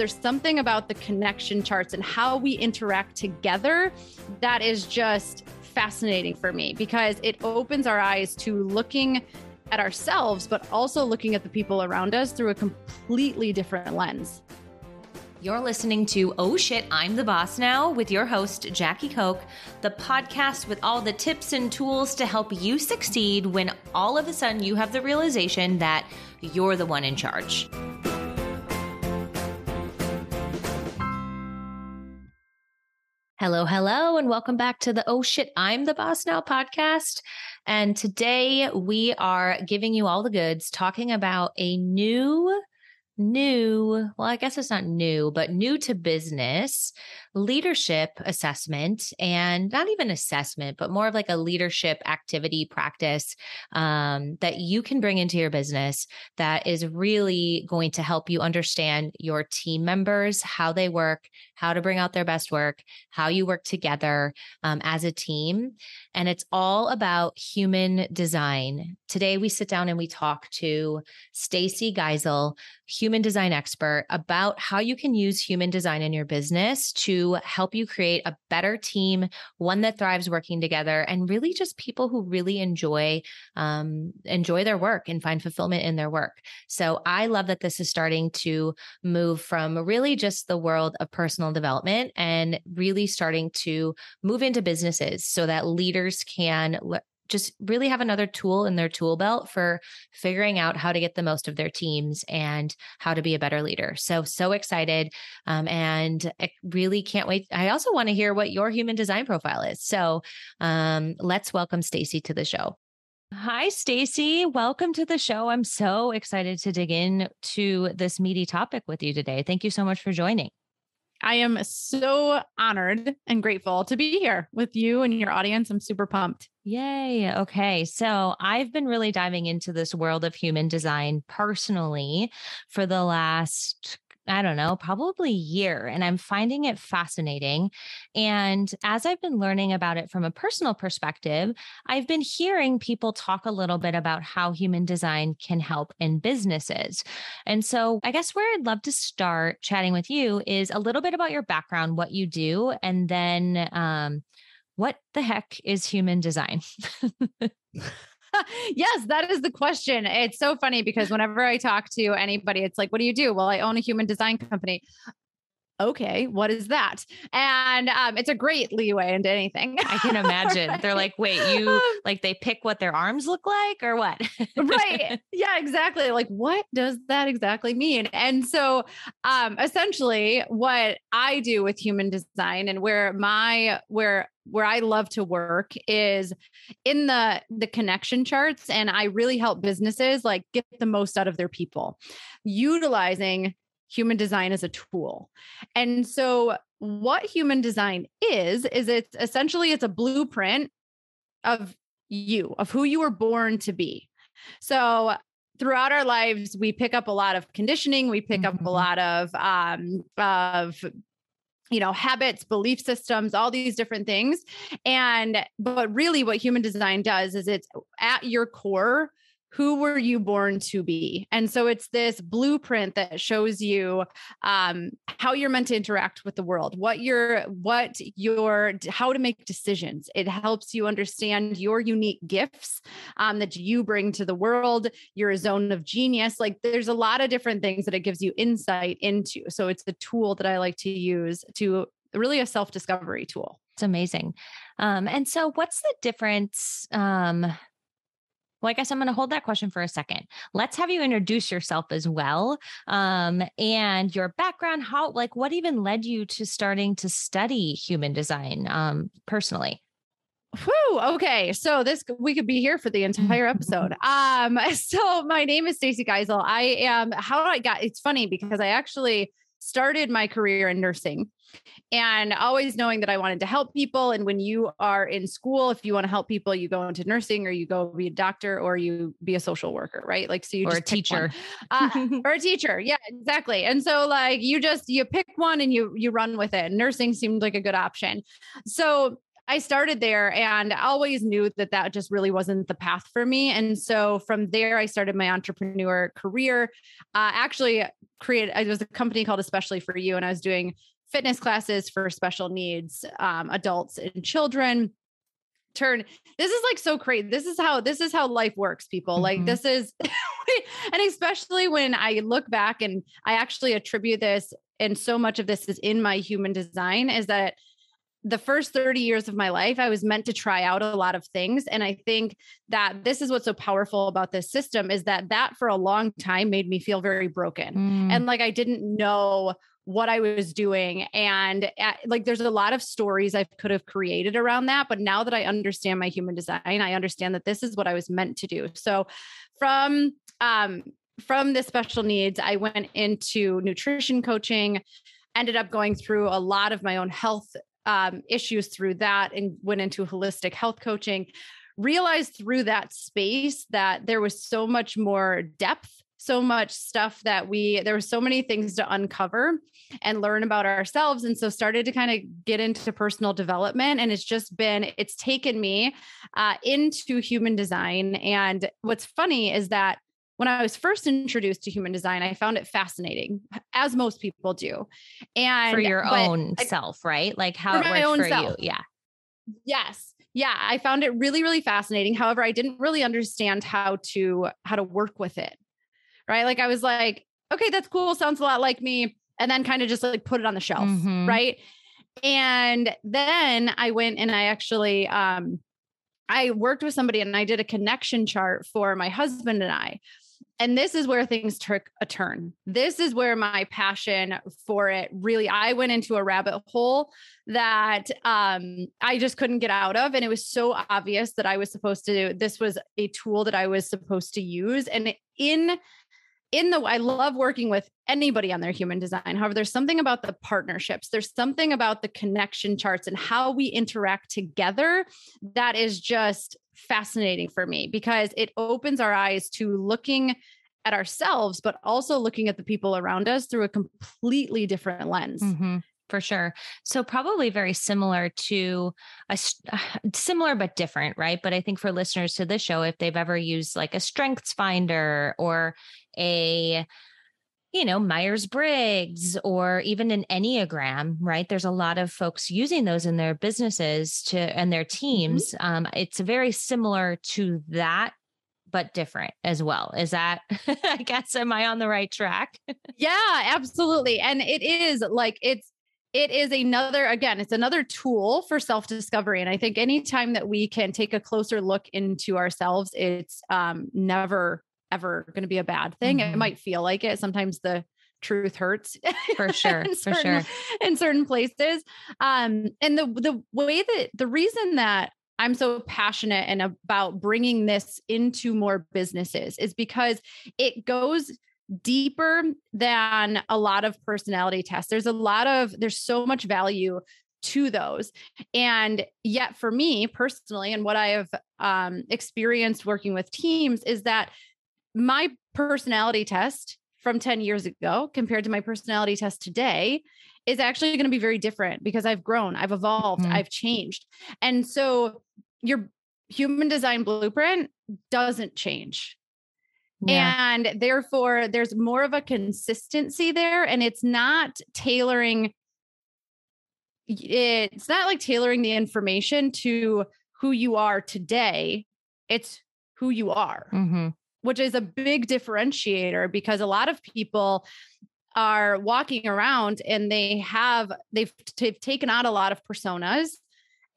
there's something about the connection charts and how we interact together that is just fascinating for me because it opens our eyes to looking at ourselves, but also looking at the people around us through a completely different lens. You're listening to Oh Shit, I'm the Boss Now with your host, Jackie Koch, the podcast with all the tips and tools to help you succeed when all of a sudden you have the realization that you're the one in charge. Hello, hello, and welcome back to the Oh Shit, I'm the Boss Now podcast. And today we are giving you all the goods, talking about a new new, well, I guess it's not new, but new to business leadership assessment and not even assessment, but more of like a leadership activity practice um, that you can bring into your business that is really going to help you understand your team members, how they work, how to bring out their best work, how you work together um, as a team. And it's all about human design. Today, we sit down and we talk to Stacy Gissal, human design expert, about how you can use human design in your business to help you create a better team, one that thrives working together, and really just people who really enjoy um, enjoy their work and find fulfillment in their work. So I love that this is starting to move from really just the world of personal development and really starting to move into businesses so that leaders can just really have another tool in their tool belt for figuring out how to get the most of their teams and how to be a better leader. So, so excited. Um, and I really can't wait. I also want to hear what your human design profile is. So, um, let's welcome Stacy to the show. Hi, Stacy. Welcome to the show. I'm so excited to dig in to this meaty topic with you today. Thank you so much for joining. I am so honored and grateful to be here with you and your audience. I'm super pumped. Yay. Okay. So I've been really diving into this world of human design personally for the last I don't know, probably year. And I'm finding it fascinating. And as I've been learning about it from a personal perspective, I've been hearing people talk a little bit about how human design can help in businesses. And so I guess where I'd love to start chatting with you is a little bit about your background, what you do, and then um, what the heck is human design? yes, that is the question. It's so funny because whenever I talk to anybody, it's like, what do you do? Well, I own a human design company okay, what is that? And um, it's a great leeway into anything. I can imagine. They're like, wait, you like they pick what their arms look like or what? right. Yeah, exactly. Like, what does that exactly mean? And so, um, essentially, what I do with human design and where my, where, where I love to work is in the the connection charts and I really help businesses like get the most out of their people utilizing human design as a tool. And so what human design is is it's essentially it's a blueprint of you, of who you were born to be. So throughout our lives we pick up a lot of conditioning, we pick mm-hmm. up a mm-hmm. lot of um of you know habits belief systems all these different things and but really what human design does is it's at your core who were you born to be? And so it's this blueprint that shows you um, how you're meant to interact with the world what your what your how to make decisions. It helps you understand your unique gifts um, that you bring to the world. Your zone of genius. Like there's a lot of different things that it gives you insight into. So it's the tool that i like to use to really a self-discovery tool. It's amazing. Um, and so what's the difference um, well, I guess I'm going to hold that question for a second. Let's have you introduce yourself as well um, and your background. How, like, what even led you to starting to study human design um, personally? Whew, okay. So this we could be here for the entire episode. Um, so my name is Stacy Gissal. I am how I got it's funny because I actually started my career in nursing and always knowing that I wanted to help people. And when you are in school, if you want to help people, you go into nursing or you go be a doctor or you be a social worker, right? Like, so you or a teacher uh, or a teacher. Yeah, exactly. And so like you just, you pick one and you, you run with it. Nursing seemed like a good option. So I started there and I always knew that that just really wasn't the path for me. And so from there, I started my entrepreneur career. Uh, actually, created, it was a company called Especially for You, and I was doing fitness classes for special needs um, adults and children turn this is like so crazy this is how this is how life works people mm-hmm. like this is and especially when i look back and i actually attribute this and so much of this is in my human design is that the first 30 years of my life, I was meant to try out a lot of things. And I think that this is what's so powerful about this system is that that for a long time made me feel very broken. Mm. And like I didn't know what I was doing. And eh, like there's a lot of stories I could have created around that. But now that I understand my human design, I understand that this is what I was meant to do. So from, um, from the special needs, I went into nutrition coaching ended up going through a lot of my own health um, issues through that and went into holistic health coaching realized through that space that there was so much more depth so much stuff that we there were so many things to uncover and learn about ourselves. And so started to kind of get into personal development and it's just been it's taken me uh, into human design. And what's funny is that when I was first introduced to human design, I found it fascinating, as most people do. And for your own I, self, right? Like how it works for self. you. Yeah. Yes. Yeah. I found it really, really fascinating. However, I didn't really understand how to how to work with it. Right. Like I was like, okay, that's cool. Sounds a lot like me. And then kind of just like put it on the shelf. Mm-hmm. Right. And then I went and I actually um I worked with somebody and I did a connection chart for my husband and I and this is where things took a turn. This is where my passion for it really, I went into a rabbit hole that um, I just couldn't get out of. And it was so obvious that I was supposed to this was a tool that I was supposed to use. And in in the I love working with anybody on their human design. However, there's something about the partnerships. There's something about the connection charts and how we interact together that is just fascinating for me because it opens our eyes to looking at ourselves but also looking at the people around us through a completely different lens. Mm-hmm for sure. So probably very similar to a similar but different, right? But I think for listeners to this show, if they've ever used like a strengths finder or a you know, Myers Briggs or even an Enneagram, right? There's a lot of folks using those in their businesses to and their mm-hmm. teams. Mm-hmm. Um, it's very similar to that, but different as well. Is that, I guess, am I on the right track? yeah, absolutely. And it is like, it's, it is another again it's another tool for self discovery and i think anytime that we can take a closer look into ourselves it's um, never ever going to be a bad thing. Mm-hmm. It might feel like it. Sometimes the truth hurts for sure certain, for sure in certain places um and the the way that the reason that I'm so passionate and about bringing this into more businesses is because it goes deeper than a lot of personality tests. There's a lot of there's so much value to those. And yet for me personally and what I have um, experienced working with teams is that my personality test from 10 years ago compared to my personality test today is actually going to be very different because I've grown, I've evolved, mm-hmm. I've changed. And so your human design blueprint doesn't change. Yeah. And therefore, there's more of a consistency there, and it's not tailoring. It's not like tailoring the information to who you are today. It's who you are. Mm-hmm which is a big differentiator because a lot of people are walking around and they have they've, they've taken out a lot of personas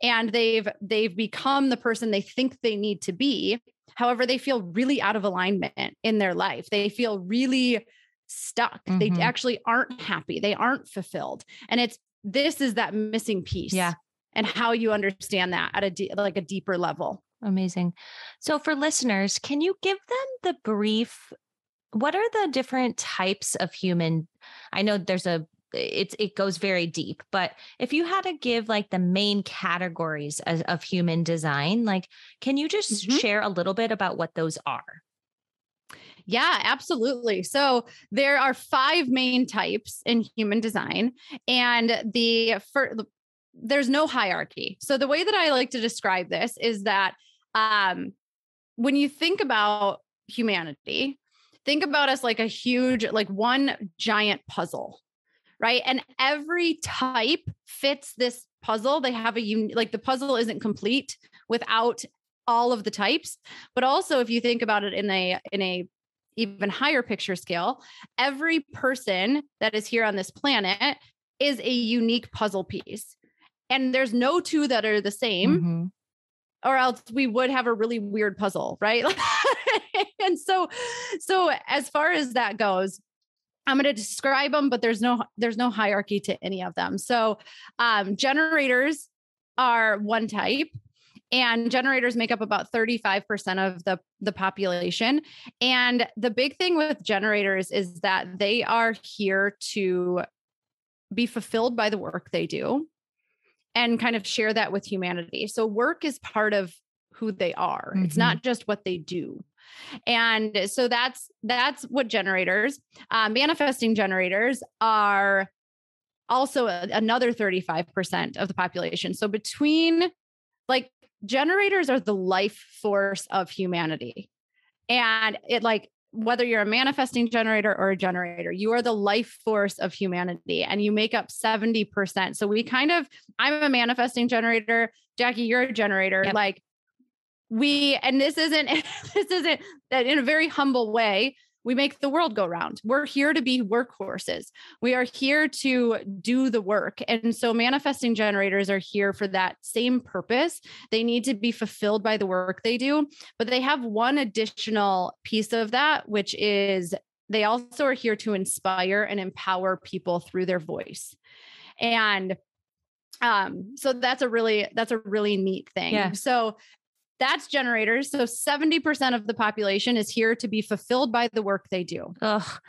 and they've they've become the person they think they need to be. However they feel really out of alignment in their life. They feel really stuck. Mm-hmm. they actually aren't happy. They aren't fulfilled. And it's this is that missing piece yeah. and how you understand that at a like a deeper level Amazing. So, for listeners, can you give them the brief? What are the different types of human? I know there's a it's it goes very deep but if you had to give like the main categories of, of human design like can you just mm-hmm. share a little bit about what those are yeah, absolutely. So there are five main types in human design. And the, for, there's no hierarchy. So the way that I like to describe this is that um, when you think about humanity, think about us like a huge, like one giant puzzle, right? And every type fits this puzzle. They have a unique, like the puzzle isn't complete without all of the types. But also, if you think about it in a in a even higher picture scale, every person that is here on this planet is a unique puzzle piece. And there's no two that are the same. Mm-hmm or else we would have a really weird puzzle, right? and so so as far as that goes, I'm going to describe them, but there's no there's no hierarchy to any of them. So um, generators are one type and generators make up about 35% of the the population and the big thing with generators is that they are here to be fulfilled by the work they do and kind of share that with humanity. So work is part of who they are. Mm-hmm. It's not just what they do. And so that's that's what generators, uh, manifesting generators are also a, another 35% of the population. So between like generators are the life force of humanity. And it like whether you're a manifesting generator or a generator, you are the life force of humanity and you make up 70%. So we kind of, I'm a manifesting generator. Jackie, you're a generator. Yep. Like we, and this isn't, this isn't that in a very humble way we make the world go round. We're here to be workhorses. We are here to do the work. And so manifesting generators are here for that same purpose. They need to be fulfilled by the work they do, but they have one additional piece of that, which is they also are here to inspire and empower people through their voice. And um so that's a really that's a really neat thing. Yeah. So that's generators. So 70% of the population is here to be fulfilled by the work they do. Ugh.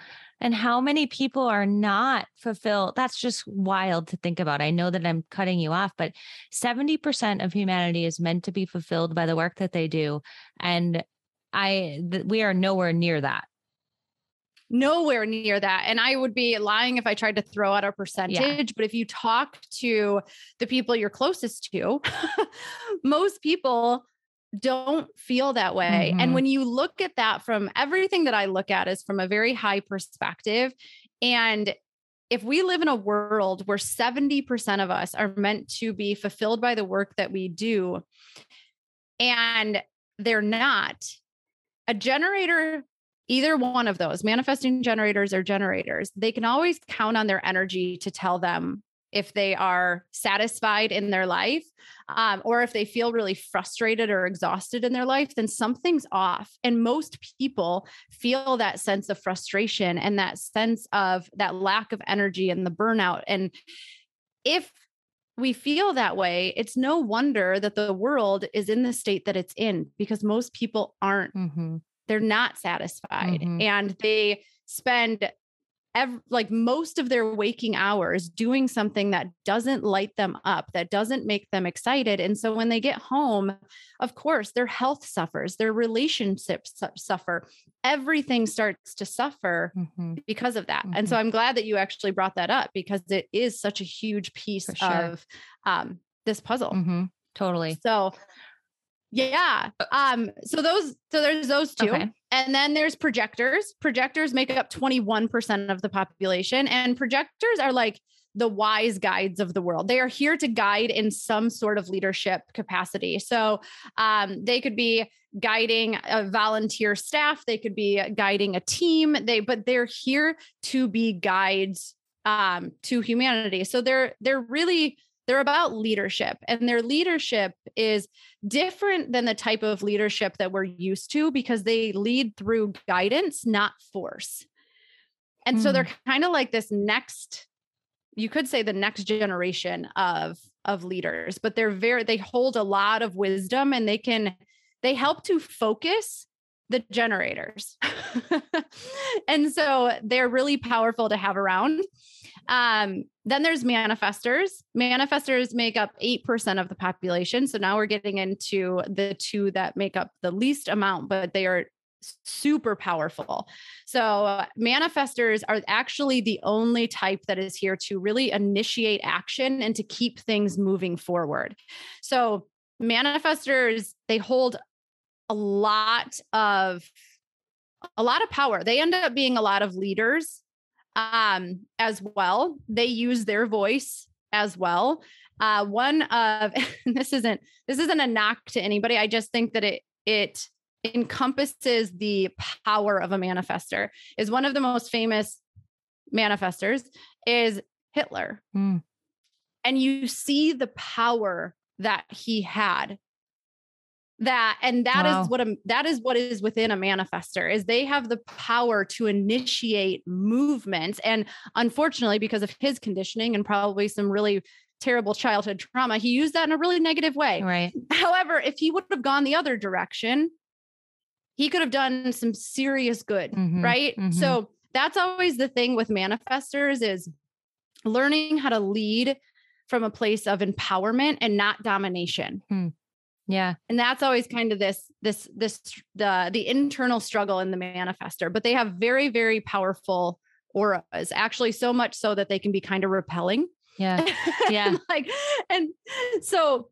And how many people are not fulfilled? That's just wild to think about. I know that I'm cutting you off, but 70% of humanity is meant to be fulfilled by the work that they do. And I, th- we are nowhere near that nowhere near that. And I would be lying if I tried to throw out a percentage. Yeah. But if you talk to the people you're closest to, most people don't feel that way. Mm-hmm. And when you look at that from everything that I look at is from a very high perspective. And if we live in a world where 70% of us are meant to be fulfilled by the work that we do, and they're not, a generator, either one of those, manifesting generators or generators, they can always count on their energy to tell them if they are satisfied in their life um, or if they feel really frustrated or exhausted in their life, then something's off. And most people feel that sense of frustration and that sense of that lack of energy and the burnout. And if we feel that way, it's no wonder that the world is in the state that it's in because most people aren't. Mm-hmm. They're not satisfied mm-hmm. and they spend Every, like most of their waking hours doing something that doesn't light them up, that doesn't make them excited. And so when they get home, of course, their health suffers, their relationships suffer, everything starts to suffer mm-hmm. because of that. Mm-hmm. And so mm-hmm. I'm glad that you actually brought that up because it is such a huge piece sure. of um, this puzzle. Mm-hmm. Totally. So yeah. Uh, um, so those so there's those two. Okay. And then there's projectors. Projectors make up 21% of the population. And projectors are like the wise guides of the world. They are here to guide in some sort of leadership capacity. So um, they could be guiding a volunteer staff, they could be guiding a team. They but they're here to be guides um, to humanity. So they're they're really they're about leadership, and their leadership is different than the type of leadership that we're used to because they lead through guidance, not force. And mm. so they're hmm. kind of like this next, you could say the next generation of of leaders, but they're very they hold a lot of wisdom and they can they help to focus the generators. and so they're really powerful to have around. Um, then there's manifestors. Manifestors make up 8% of the population. So now we're getting into the two that make up the least amount, but they are super powerful. So, manifestors are actually the only type that is here to really initiate action and to keep things moving forward. So, manifestors, they hold a lot of a lot of power. They end up being a lot of leaders um as well. They use their voice as well. Uh one of this isn't this isn't a knock to anybody. I just think that it it encompasses the power of a manifestor. Is one of the most famous manifestors is Hitler. Mm. And you see the power that he had that and that wow. is what a, that is what is within a manifestor is they have the power to initiate movements and unfortunately because of his conditioning and probably some really terrible childhood trauma he used that in a really negative way right however if he would have gone the other direction he could have done some serious good mm-hmm, right mm-hmm. so that's always the thing with manifestors is learning how to lead from a place of empowerment and not domination hmm. Yeah. And that's always kind of this this this the the internal struggle in the manifestor, but they have very very powerful auras. Actually so much so that they can be kind of repelling. Yeah. Yeah. like and so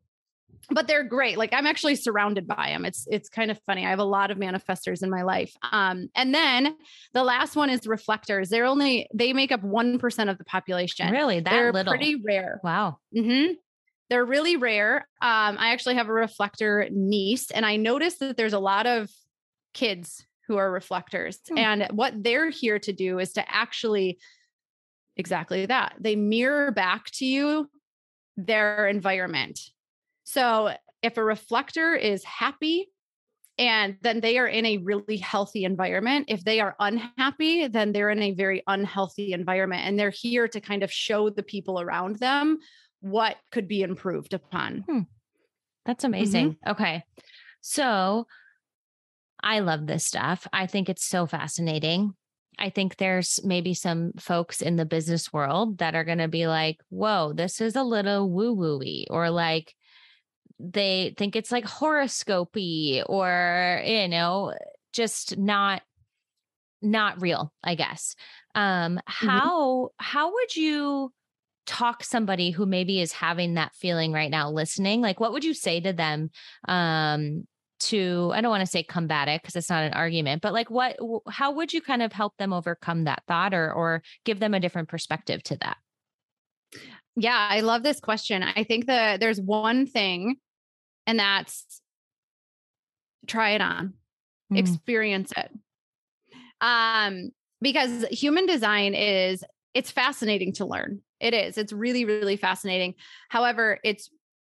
but they're great. Like I'm actually surrounded by them. It's it's kind of funny. I have a lot of manifestors in my life. Um, and then the last one is reflectors. They're only they make up one percent of the population. Really, that they're little. pretty rare. Wow. Mm-hmm. They're really rare. Um, I actually have a reflector niece, and I noticed that there's a lot of kids who are reflectors. Hmm. And what they're here to do is to actually exactly that. They mirror back to you their environment. So if a reflector is happy, and then they are in a really healthy environment. If they are unhappy, then they're in a very unhealthy environment. And they're here to kind of show the people around them what could be improved upon. Hmm. That's amazing. Mm-hmm. Okay. So I love this stuff. I think it's so fascinating. I think there's maybe some folks in the business world that are going to be like, whoa, this is a little woo wooey, or like they think it's like horoscopy, or, you know, just not not real i guess um mm-hmm. how how would you talk somebody who maybe is having that feeling right now listening like what would you say to them um to i don't want to say combat it because it's not an argument but like what how would you kind of help them overcome that thought or or give them a different perspective to that? Yeah i love this question i think that there's one thing and that's try it on mm. experience it. Um because human design is it's fascinating to learn it is. It's really, really fascinating. However, it's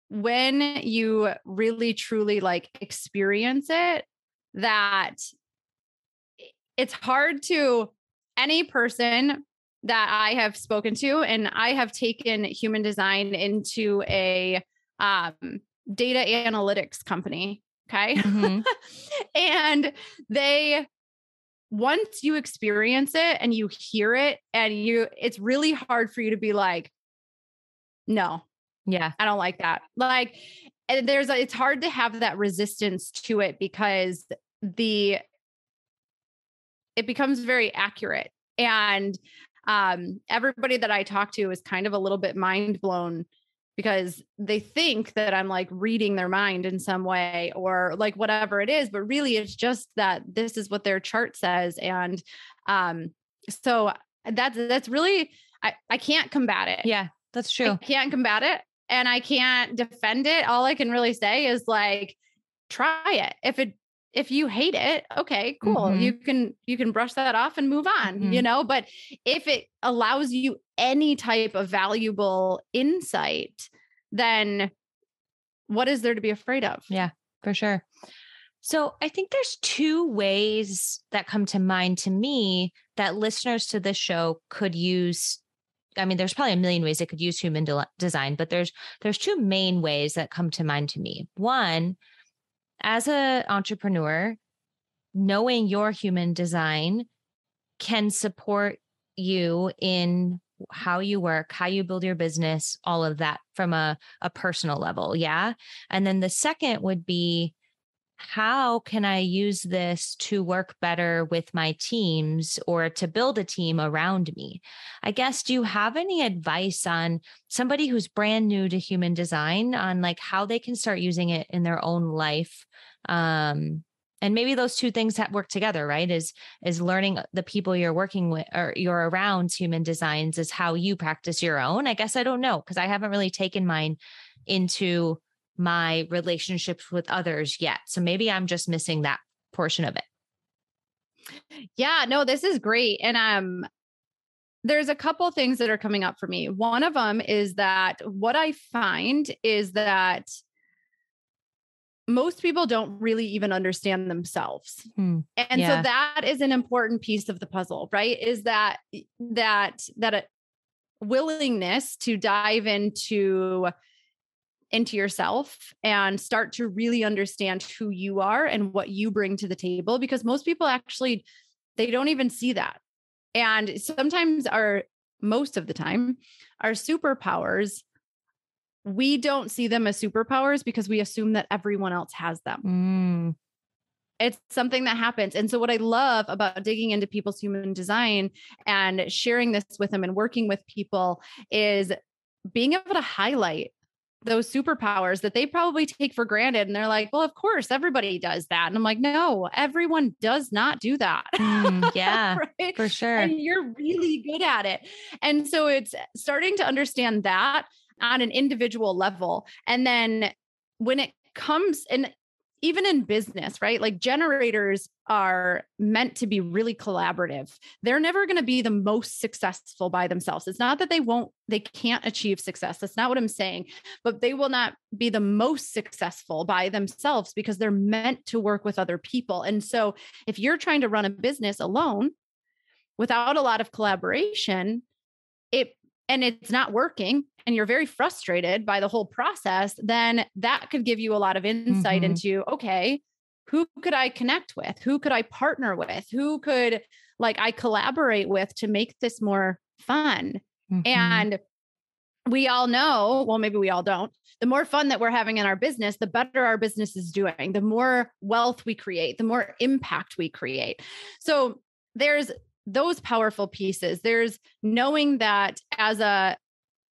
when you really truly like experience it that it's hard to any person that I have spoken to, and I have taken human design into a um, data analytics company. Okay. Mm-hmm. and they once you experience it and you hear it and you it's really hard for you to be like no yeah. I don't like that. Like and there's a, it's hard to have that resistance to it because the it becomes very accurate. And um everybody that i talk to is kind of a little bit mind blown because they think that I'm like reading their mind in some way or like whatever it is, but really it's just that this is what their chart says. And um, so that's that's really I, I can't combat it. Yeah, that's true. I can't combat it and I can't defend it. All I can really say is like try it. If it if you hate it, okay, cool. Mm-hmm. You can you can brush that off and move on, mm-hmm. you know, but if it allows you any type of valuable insight, then what is there to be afraid of? Yeah, for sure. So I think there's two ways that come to mind to me that listeners to this show could use I mean, there's probably a million ways they could use human de- design, but there's there's two main ways that come to mind to me. One as an entrepreneur, knowing your human design can support you in how you work, how you build your business, all of that from a, a personal level. Yeah. And then the second would be how can I use this to work better with my teams or to build a team around me? I guess, do you have any advice on somebody who's brand new to human design on like how they can start using it in their own life? Um, and maybe those two things that work together right is is learning the people you're working with or you're around human designs is how you practice your own i guess i don't know because i haven't really taken mine into my relationships with others yet. So maybe I'm just missing that portion of it. Yeah, no, this is great. And um there's a couple things that are coming up for me. One of them is that what I find is that most people don't really even understand themselves. Hmm. And yeah. so that is an important piece of the puzzle, right? Is that that that a willingness to dive into into yourself and start to really understand who you are and what you bring to the table because most people actually they don't even see that. And sometimes our most of the time our superpowers we don't see them as superpowers because we assume that everyone else has them. Mm. it's something that happens. And so what i love about digging into people's human design and sharing this with them and working with people is being able to highlight those superpowers that they probably take for granted. And they're like, well, of course, everybody does that. And I'm like, no, everyone does not do that. Mm, yeah, right? for sure. And you're really good at it. And so it's starting to understand that on an individual level. And then when it comes, and even in business, right? Like generators are meant to be really collaborative. They're never going to be the most successful by themselves. It's not that they won't, they can't achieve success. That's not what I'm saying, but they will not be the most successful by themselves because they're meant to work with other people. And so if you're trying to run a business alone without a lot of collaboration, it and it's not working and you're very frustrated by the whole process, then that could give you a lot of insight mm-hmm. into okay, who could I connect with? Who could I partner with? Who could like I collaborate with to make this more fun? Mm-hmm. And we all know, well, maybe we all don't. The more fun that we're having in our business, the better our business is doing, the more wealth we create, the more impact we create. So there's those powerful pieces. There's knowing that as a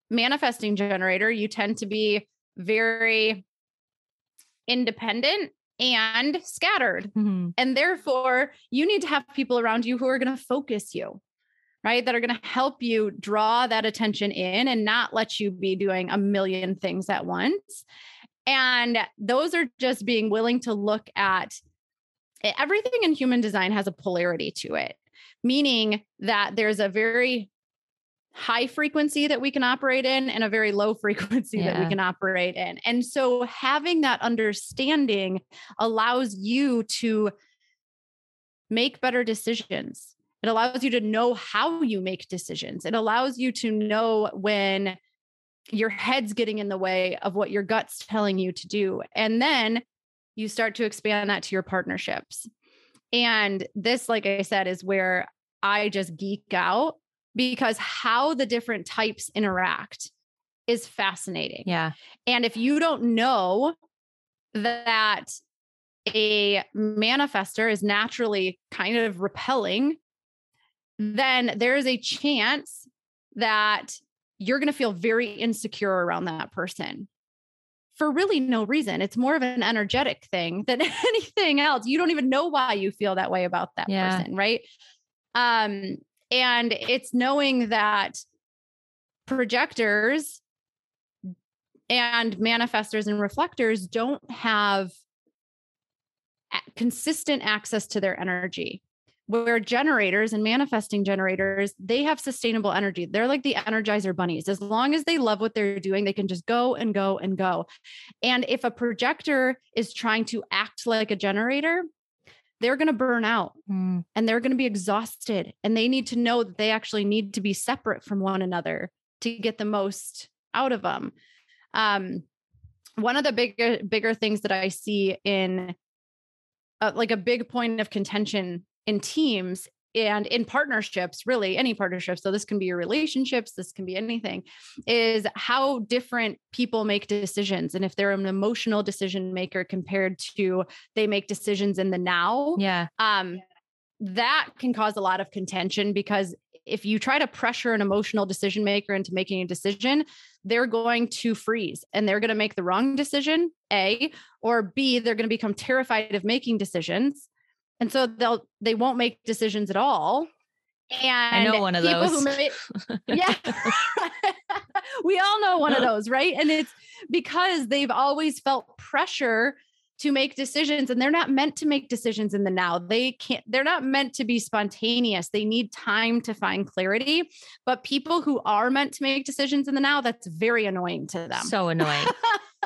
manifesting generator, you tend to be very independent and scattered. Mm-hmm. And therefore, you need to have people around you who are going to focus you, right? That are going to help you draw that attention in and not let you be doing a million things at once. And those are just being willing to look at everything in human design has a polarity to it meaning that there's a very high frequency that we can operate in and a very low frequency yeah. that we can operate in. And so having that understanding allows you to make better decisions. It allows you to know how you make decisions. It allows you to know when your head's getting in the way of what your gut's telling you to do. And then you start to expand that to your partnerships. And this, like I said, is where I just geek out because how the different types interact is fascinating. Yeah. And if you don't know that a manifestor is naturally kind of repelling, then there is a chance that you're going to feel very insecure around that person for really no reason. It's more of an energetic thing than anything else. You don't even know why you feel that way about that yeah. person, right? Um, and it's knowing that projectors and manifestors and reflectors don't have consistent access to their energy where generators and manifesting generators they have sustainable energy. They're like the energizer bunnies. As long as they love what they're doing they can just go and go and go. And if a projector is trying to act like a generator they're going to burn out mm. and they're going to be exhausted and they need to know that they actually need to be separate from one another to get the most out of them um, one of the bigger bigger things that i see in uh, like a big point of contention in teams and in partnerships, really any partnership. So this can be your relationships, this can be anything, is how different people make decisions. And if they're an emotional decision maker compared to they make decisions in the now. Yeah. Um, that can cause a lot of contention because if you try to pressure an emotional decision maker into making a decision, they're going to freeze and they're going to make the wrong decision, A, or B, they're going to become terrified of making decisions. And so they'll they won't make decisions at all. And I know one of those. May, yeah. we all know one of those, right? And it's because they've always felt pressure to make decisions and they're not meant to make decisions in the now. They can't, they're not meant to be spontaneous. They need time to find clarity. But people who are meant to make decisions in the now, that's very annoying to them. So annoying.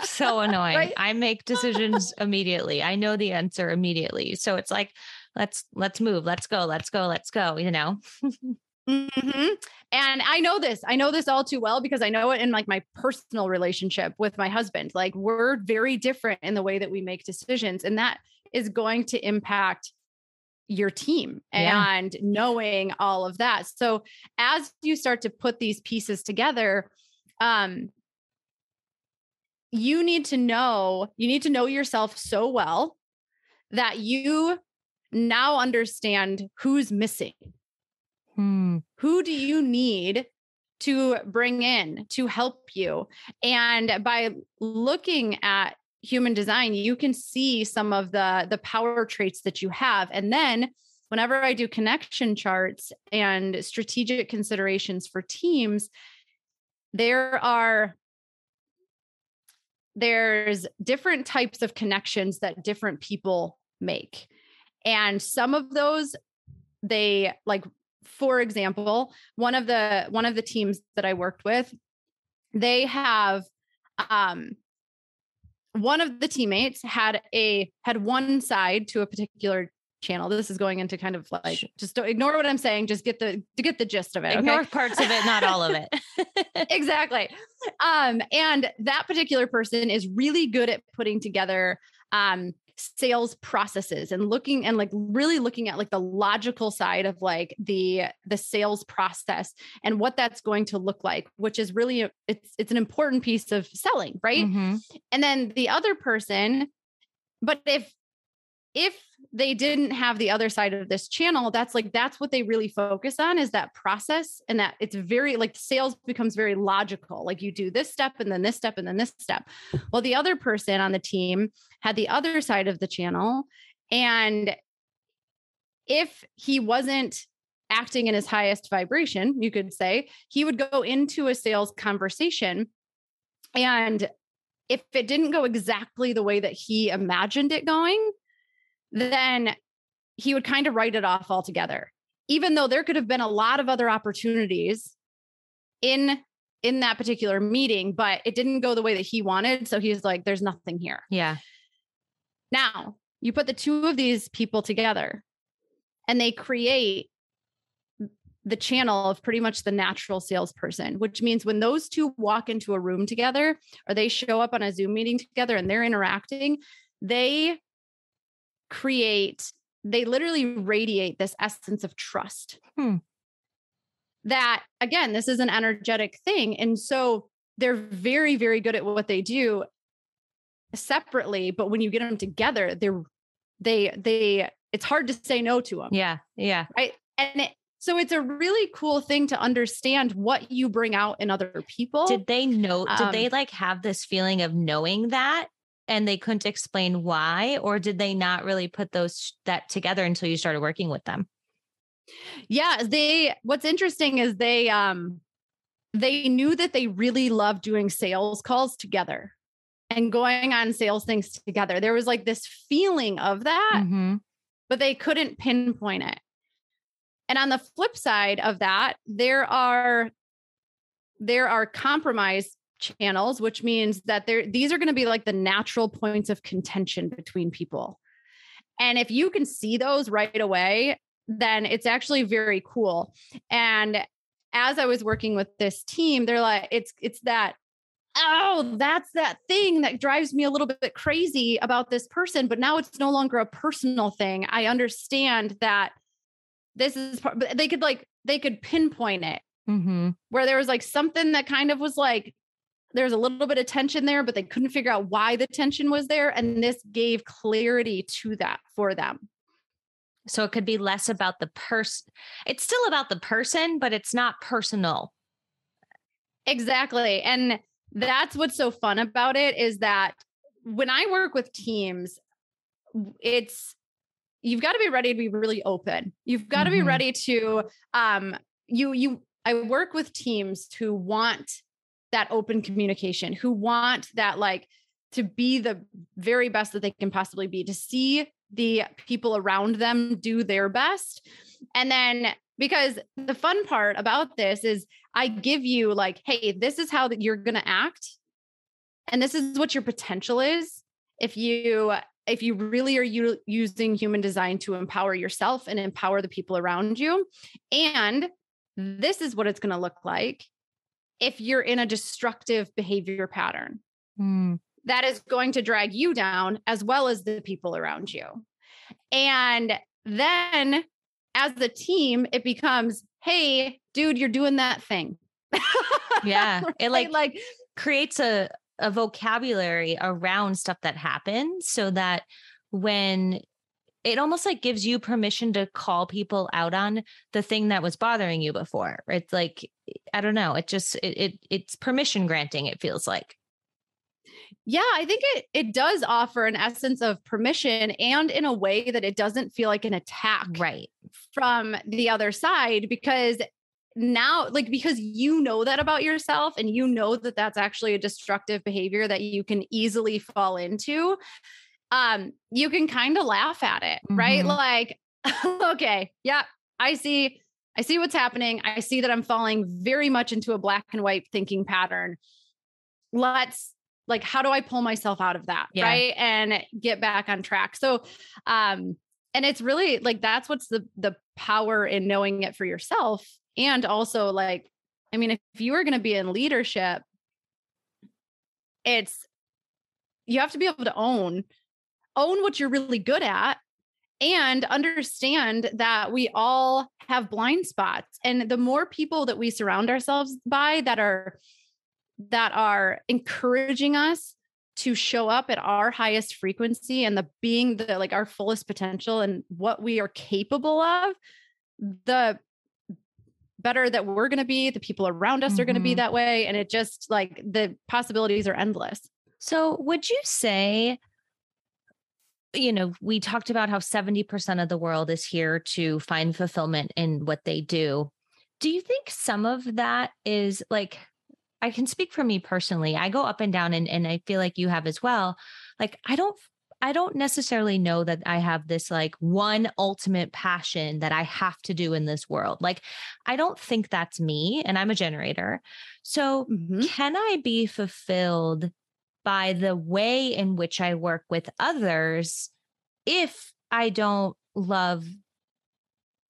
So annoying. Right? I make decisions immediately. I know the answer immediately. So it's like, let's let's move, let's go, let's go, let's go, you know. Mm-hmm. And I know this. I know this all too well because I know it in like my personal relationship with my husband. Like we're very different in the way that we make decisions, and that is going to impact your team yeah. and knowing all of that. So as you start to put these pieces together, um, you need to know you need to know yourself so well that you now understand who's missing Hmm. Who do you need to bring in to help you? And by looking at human design, you can see some of the the power traits that you have. And then whenever I do connection charts and strategic considerations for teams, there are there's different types of connections that different people make. And some of those they like for example, one of the one of the teams that I worked with, they have um one of the teammates had a had one side to a particular channel. This is going into kind of like just don't ignore what I'm saying. Just get the to get the gist of it. Ignore okay? parts of it, not all of it. exactly. Um, and that particular person is really good at putting together um sales processes and looking and like really looking at like the logical side of like the the sales process and what that's going to look like which is really a, it's it's an important piece of selling right mm-hmm. and then the other person but if if they didn't have the other side of this channel that's like that's what they really focus on is that process and that it's very like sales becomes very logical like you do this step and then this step and then this step. Well the other person on the team had the other side of the channel and if he wasn't acting in his highest vibration you could say he would go into a sales conversation and if it didn't go exactly the way that he imagined it going then he would kind of write it off altogether even though there could have been a lot of other opportunities in in that particular meeting but it didn't go the way that he wanted so he's like there's nothing here. Yeah. Now you put the two of these people together and they create the channel of pretty much the natural salesperson, which means when those two walk into a room together or they show up on a Zoom meeting together and they're interacting, they create, they literally radiate this essence of trust. Hmm. That, again, this is an energetic thing. And so they're very, very good at what they do separately. But when you get them together, they're, they, they, it's hard to say no to them. Yeah. Yeah. Right. And it, so it's a really cool thing to understand what you bring out in other people. Did they know? Did um, they like have this feeling of knowing that and they couldn't explain why or did they not really put those that together until you started working with them? Yeah they what's interesting is they um they knew that they really loved doing sales calls together and going on sales things together. There was like this feeling of that mm-hmm. but they couldn't pinpoint it. And on the flip side of that there are there are compromise channels, which means that there these are going to be like the natural points of contention between people. And if you can see those right away, then it's actually very cool. And as I was working with this team, they're like, it's it's that oh, that's that thing that drives me a little bit crazy about this person. But now it's no longer a personal thing. I understand that this is part, but they could like, they could pinpoint it Mm-hmm. where there was like something that kind of was like, there's a little bit of tension there, but they couldn't figure out why the tension was there. And this gave clarity to that for them. So it could be less about the person. It's still about the person, but it's not personal. Exactly. And that's what's so fun about it is that when I work with teams, it's you've got to be ready to be really open. You've got to be Mhm. ready to um you you I work with teams who want that open communication, who want that like to be the very best that they can possibly be, to see the people around them do their best. And then because the fun part about this is I give you like, hey, this is how that you're going to act. And this is what your potential is if you if you really are u- using human design to empower yourself and empower the people around you. And this is what it's going to look like if you're in a destructive behavior pattern Mm. that is going to drag you down as well as the people around you. And then as the team, it becomes, hey, dude, you're doing that thing. Yeah. It like, like creates a, a vocabulary around stuff that happens so that when it almost like gives you permission to call people out on the thing that was bothering you before. It's like, I don't know. It just, it, it it's permission granting, it feels like. Yeah, I think it it does offer an essence of permission and in a way that it doesn't feel like an attack Right. from the other side because now like because you know that about yourself and you know that that's actually a destructive behavior that you can easily fall into um you can kind of laugh at it right Mhm. like okay yeah i see i see what's happening i see that i'm falling very much into a black and white thinking pattern let's like how do i pull myself out of that Yeah. right and get back on track so um and it's really like that's what's the the power in knowing it for yourself and also like i mean if you are going to be in leadership it's you have to be able to own own what you're really good at and understand that we all have blind spots. And the more people that we surround ourselves by that are that are encouraging us to show up at our highest frequency and the being the like our fullest potential and what we are capable of the better that we're going to be the people around us are going to be mm-hmm. that way and it just like the possibilities are endless. So, would you say, you know, we talked about how 70% of the world is here to find fulfillment in what they do. Do you think some of that is like, I can speak for me personally. I go up and down and, and I feel like you have as well. Like, I don't. I don't necessarily know that I have this like one ultimate passion that I have to do in this world. Like, I don't think that's me, and I'm a generator. So, Mhm. can I be fulfilled by the way in which I work with others if I don't love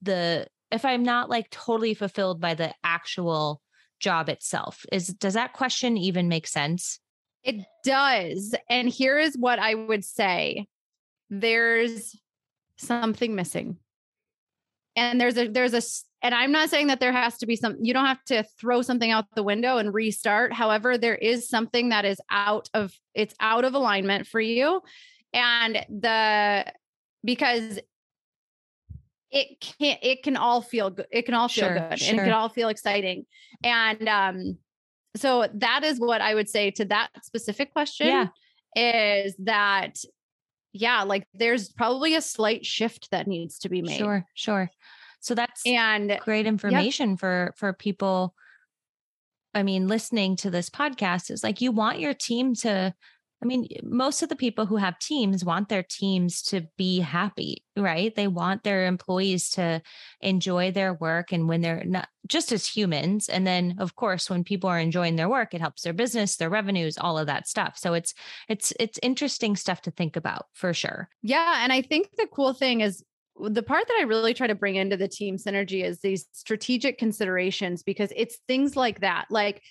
the if I'm not like totally fulfilled by the actual job itself. Is does that question even make sense? It does. And here is what I would say there's something missing. And there's a, there's a and I'm not saying that there has to be some, you don't have to throw something out the window and restart. However, there is something that is out of, it's out of alignment for you. And the, because it can it can all feel good. It can all feel Sure, good and it can all feel exciting. And um, so that is what I would say to that specific question Yeah. is that yeah, like there's probably a slight shift that needs to be made. Sure, sure. So that's And great information for for people i mean listening to this podcast. Is like you want your team to i mean most of the people who have teams want their teams to be happy right? They want their employees to enjoy their work and when they're not just as humans. And then of course when people are enjoying their work it helps their business their revenues all of that stuff. So it's it's it's interesting stuff to think about for sure. Yeah. And I think the cool thing is the part that I really try to bring into the team synergy is these strategic considerations because it's things like that. Like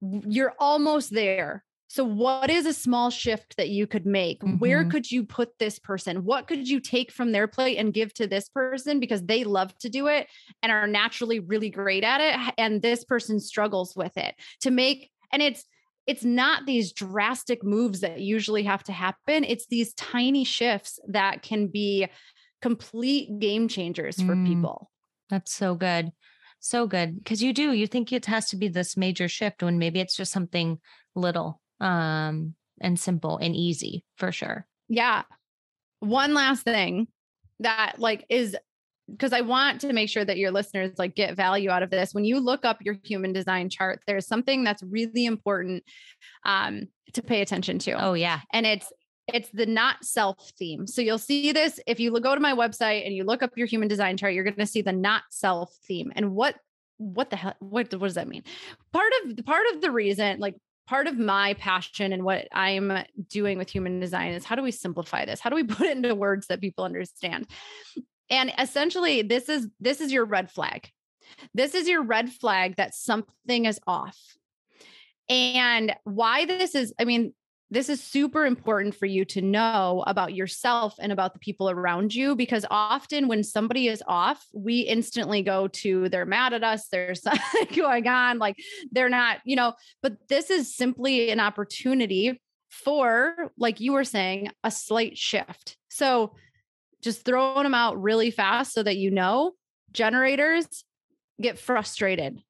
you're almost there. So, what is a small shift that you could make? Mm-hmm. Where could you put this person? What could you take from their plate and give to this person because they love to do it and are naturally really great at it? And this person struggles with it to make, and it's, it's not these drastic moves that usually have to happen. It's these tiny shifts that can be complete game changers for mm, people. That's so good. So good. Because you do, you think it has to be this major shift when maybe it's just something little um, and simple and easy for sure. Yeah. One last thing that like is because I want to make sure that your listeners like get value out of this. When you look up your human design chart, there's something that's really important um, to pay attention to. Oh yeah, and it's it's the not self theme. So you'll see this if you go to my website and you look up your human design chart, you're going to see the not self theme. And what what the hell what what does that mean? Part of part of the reason like part of my passion and what I'm doing with human design is how do we simplify this? How do we put it into words that people understand? And essentially this is this is your red flag. This is your red flag that something is off. And why this is, I mean, this is super important for you to know about yourself and about the people around you because often when somebody is off, we instantly go to they're mad at us, there's something going on, like they're not, you know, but this is simply an opportunity for, like you were saying, a slight shift. So just throwing them out really fast so that you know generators get frustrated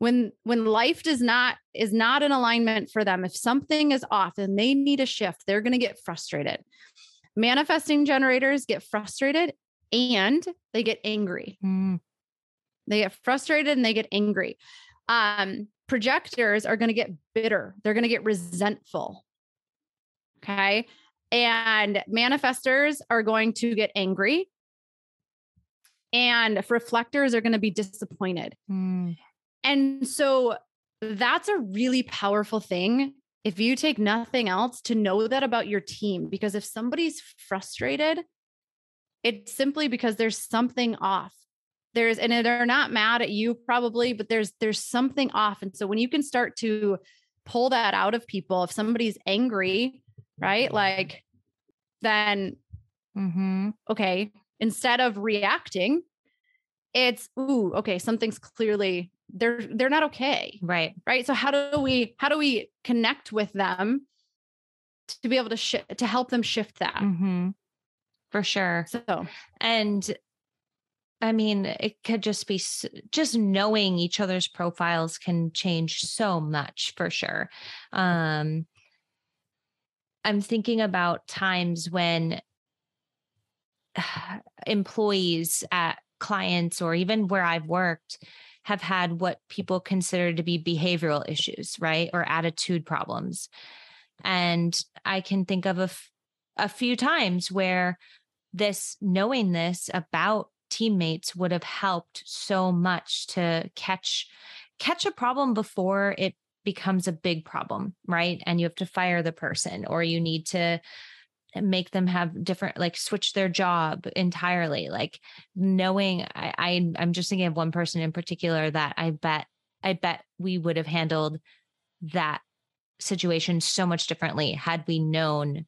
when when life does not is not in alignment for them if something is off and they need a shift they're going to get frustrated. Manifesting generators get frustrated and they get angry. Mm. they get frustrated and they get angry. Um projectors are going to get bitter. They're going to get resentful. Okay? And manifestors are going to get angry. And reflectors are going to be disappointed. Mm. And so that's a really powerful thing. If you take nothing else to know that about your team, because if somebody's frustrated, it's simply because there's something off. There's, and they're not mad at you probably, but there's, there's something off. And so when you can start to pull that out of people, if somebody's angry, right? Like, then, mm-hmm, okay, instead of reacting, it's, ooh, okay, something's clearly they're they're not okay. Right. Right? So how do we how do we connect with them to be able to sh- to help them shift that? Mm-hmm. for sure. So. And i mean it could just be just knowing each other's profiles can change so much for sure. Um i'm thinking about times when employees at clients or even where i've worked have had what people consider to be behavioral issues, right? Or attitude problems. And I can think of a, f- a few times where this knowing this about teammates would have helped so much to catch catch a problem before it becomes a big problem, right? And you have to fire the person or you need to make them have different like switch their job entirely like knowing I, I i'm just thinking of one person in particular that i bet i bet we would have handled that situation so much differently had we known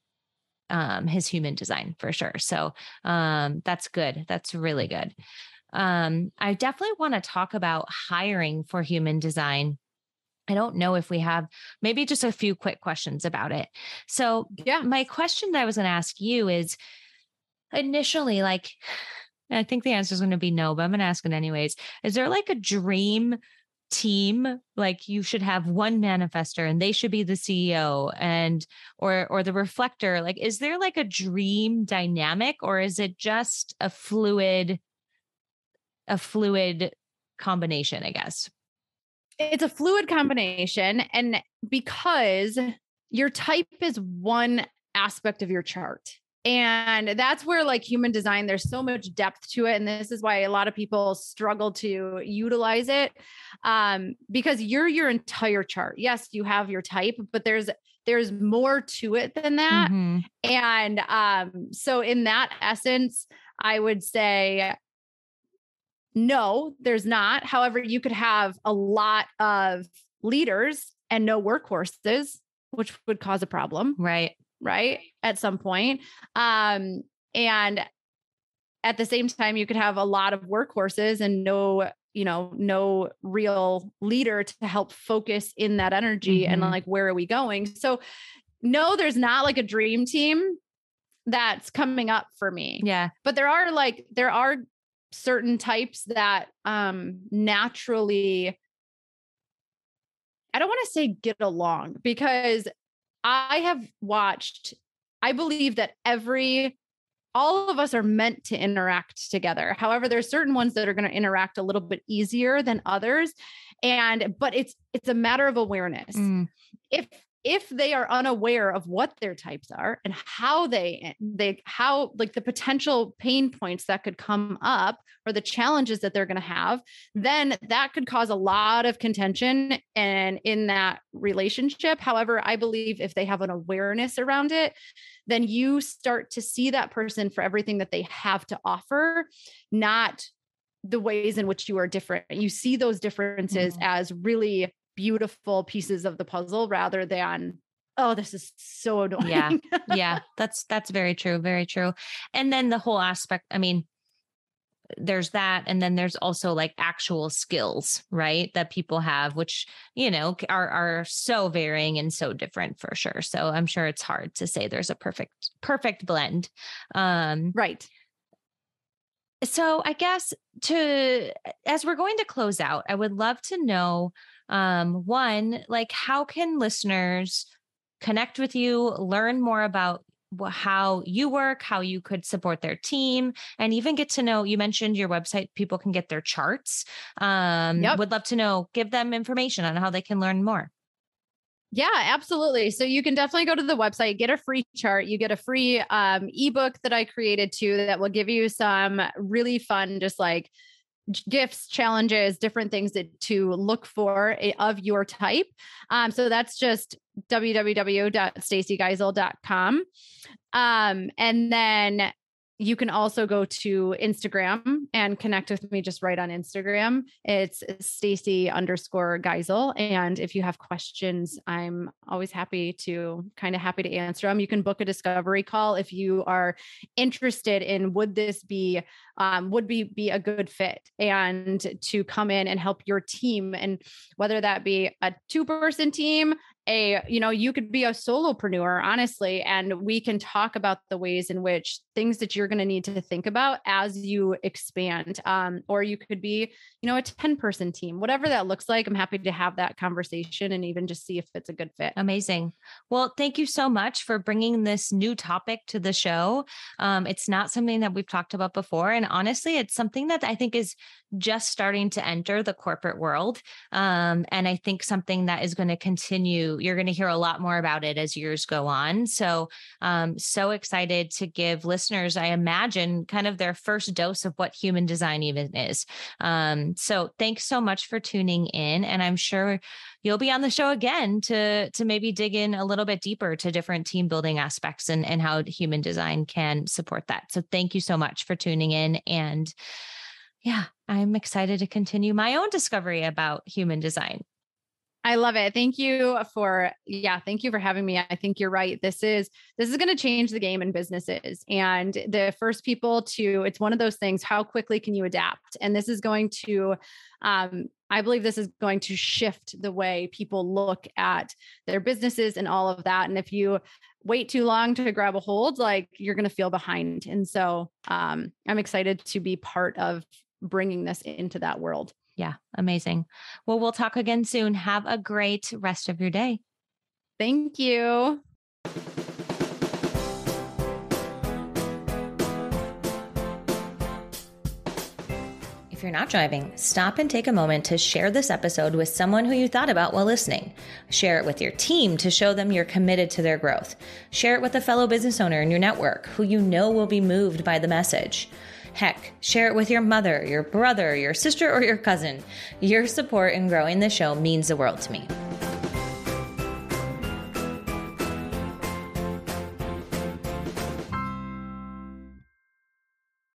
um, his human design for sure. So um, that's good. That's really good. Um, i definitely want to talk about hiring for human design I don't know if we have maybe just a few quick questions about it. So, yeah, my question that I was going to ask you is initially, like, I think the answer is going to be no, but I'm going to ask it anyways. Is there like a dream team like you should have one manifestor and they should be the ceo and or or the reflector like is there like a dream dynamic or is it just a fluid a fluid combination i guess it's a fluid combination. And because your type is one aspect of your chart. And that's where, like human design, there's so much depth to it. And this is why a lot of people struggle to utilize it um, because you're your entire chart. Yes, you have your type, but there's there's more to it than that. Mm-hmm. And um, so, in that essence, I would say no, there's not. However, you could have a lot of leaders and no workhorses. which would cause a problem. Right. Right. At some point. Um, and at the same time, you could have a lot of workhorses and no, you know, no real leader to help focus in that energy mm-hmm. and like, where are we going? So, no, there's not like a dream team that's coming up for me. Yeah. But there are like, there are certain types that um naturally I don't want to say get along because I have watched, I believe that every, all of us are meant to interact together. However, there's certain ones that are going to interact a little bit easier than others. And, but it's, it's a matter of awareness. Mm. If if they are unaware of what their types are and how they eh, they how like the potential pain points that could come up or the challenges that they're going to have then that could cause a lot of contention and in that relationship however i believe if they have an awareness around it then you start to see that person for everything that they have to offer not the ways in which you are different you see those differences mm-hmm. as really beautiful pieces of the puzzle rather than oh this is so annoying. Yeah. Yeah. That's that's very true very true. And then the whole aspect i mean there's that and then there's also like actual skills right that people have which you know are are so varying and so different for sure. So i'm sure it's hard to say there's a perfect perfect blend. Um right. so i guess to as we're going to close out i would love to know um, one, like how can listeners connect with you, learn more about how you work, how you could support their team, and even get to know. You mentioned your website; people can get their charts. Um, yep. Would love to know. Give them information on how they can learn more. Yeah, absolutely. So you can definitely go to the website, get a free chart. You get a free um, ebook that I created too that will give you some really fun, just like gifts, challenges, different things that to look for of your type. Um, so that's just www.stacygissal.com. Um, and then you can also go to Instagram and connect with me just right on Instagram. It's Stacy underscore Gissal. And if you have questions, I'm always happy to kind of happy to answer them. You can book a discovery call if you are interested in would this be um, would be be a good fit and to come in and help your team and whether that be a two person team a you know you could be a solopreneur honestly and we can talk about the ways in which things that you're going to need to think about as you expand um, or you could be you know a 10 person team whatever that looks like i'm happy to have that conversation and even just see if it's a good fit. Amazing. Well thank you so much for bringing this new topic to the show. Um, it's not something that we've talked about before and honestly it's something that i think is just starting to enter the corporate world. Um, and I think something that is going to continue, you're going to hear a lot more about it as years go on. So, um, so excited to give listeners, I imagine, kind of their first dose of what human design even is. Um, so, thanks so much for tuning in. And I'm sure you'll be on the show again to to maybe dig in a little bit deeper to different team building aspects and and how human design can support that. So thank you so much for tuning in and yeah, I'm excited to continue my own discovery about human design. I love it. Thank you for yeah, thank you for having me. I think you're right. This is this is going to change the game in businesses. And the first people to it's one of those things how quickly can you adapt? And this is going to um I believe this is going to shift the way people look at their businesses and all of that. And if you wait too long to grab a hold, like you're going to feel behind. And so um, I'm excited to be part of bringing this into that world. Yeah, amazing. Well, we'll talk again soon. Have a great rest of your day. Thank you. If you're not driving, stop and take a moment to share this episode with someone who you thought about while listening. Share it with your team to show them you're committed to their growth. Share it with a fellow business owner in your network who you know will be moved by the message. Heck, share it with your mother, your brother, your sister, or your cousin. Your support in growing the show means the world to me.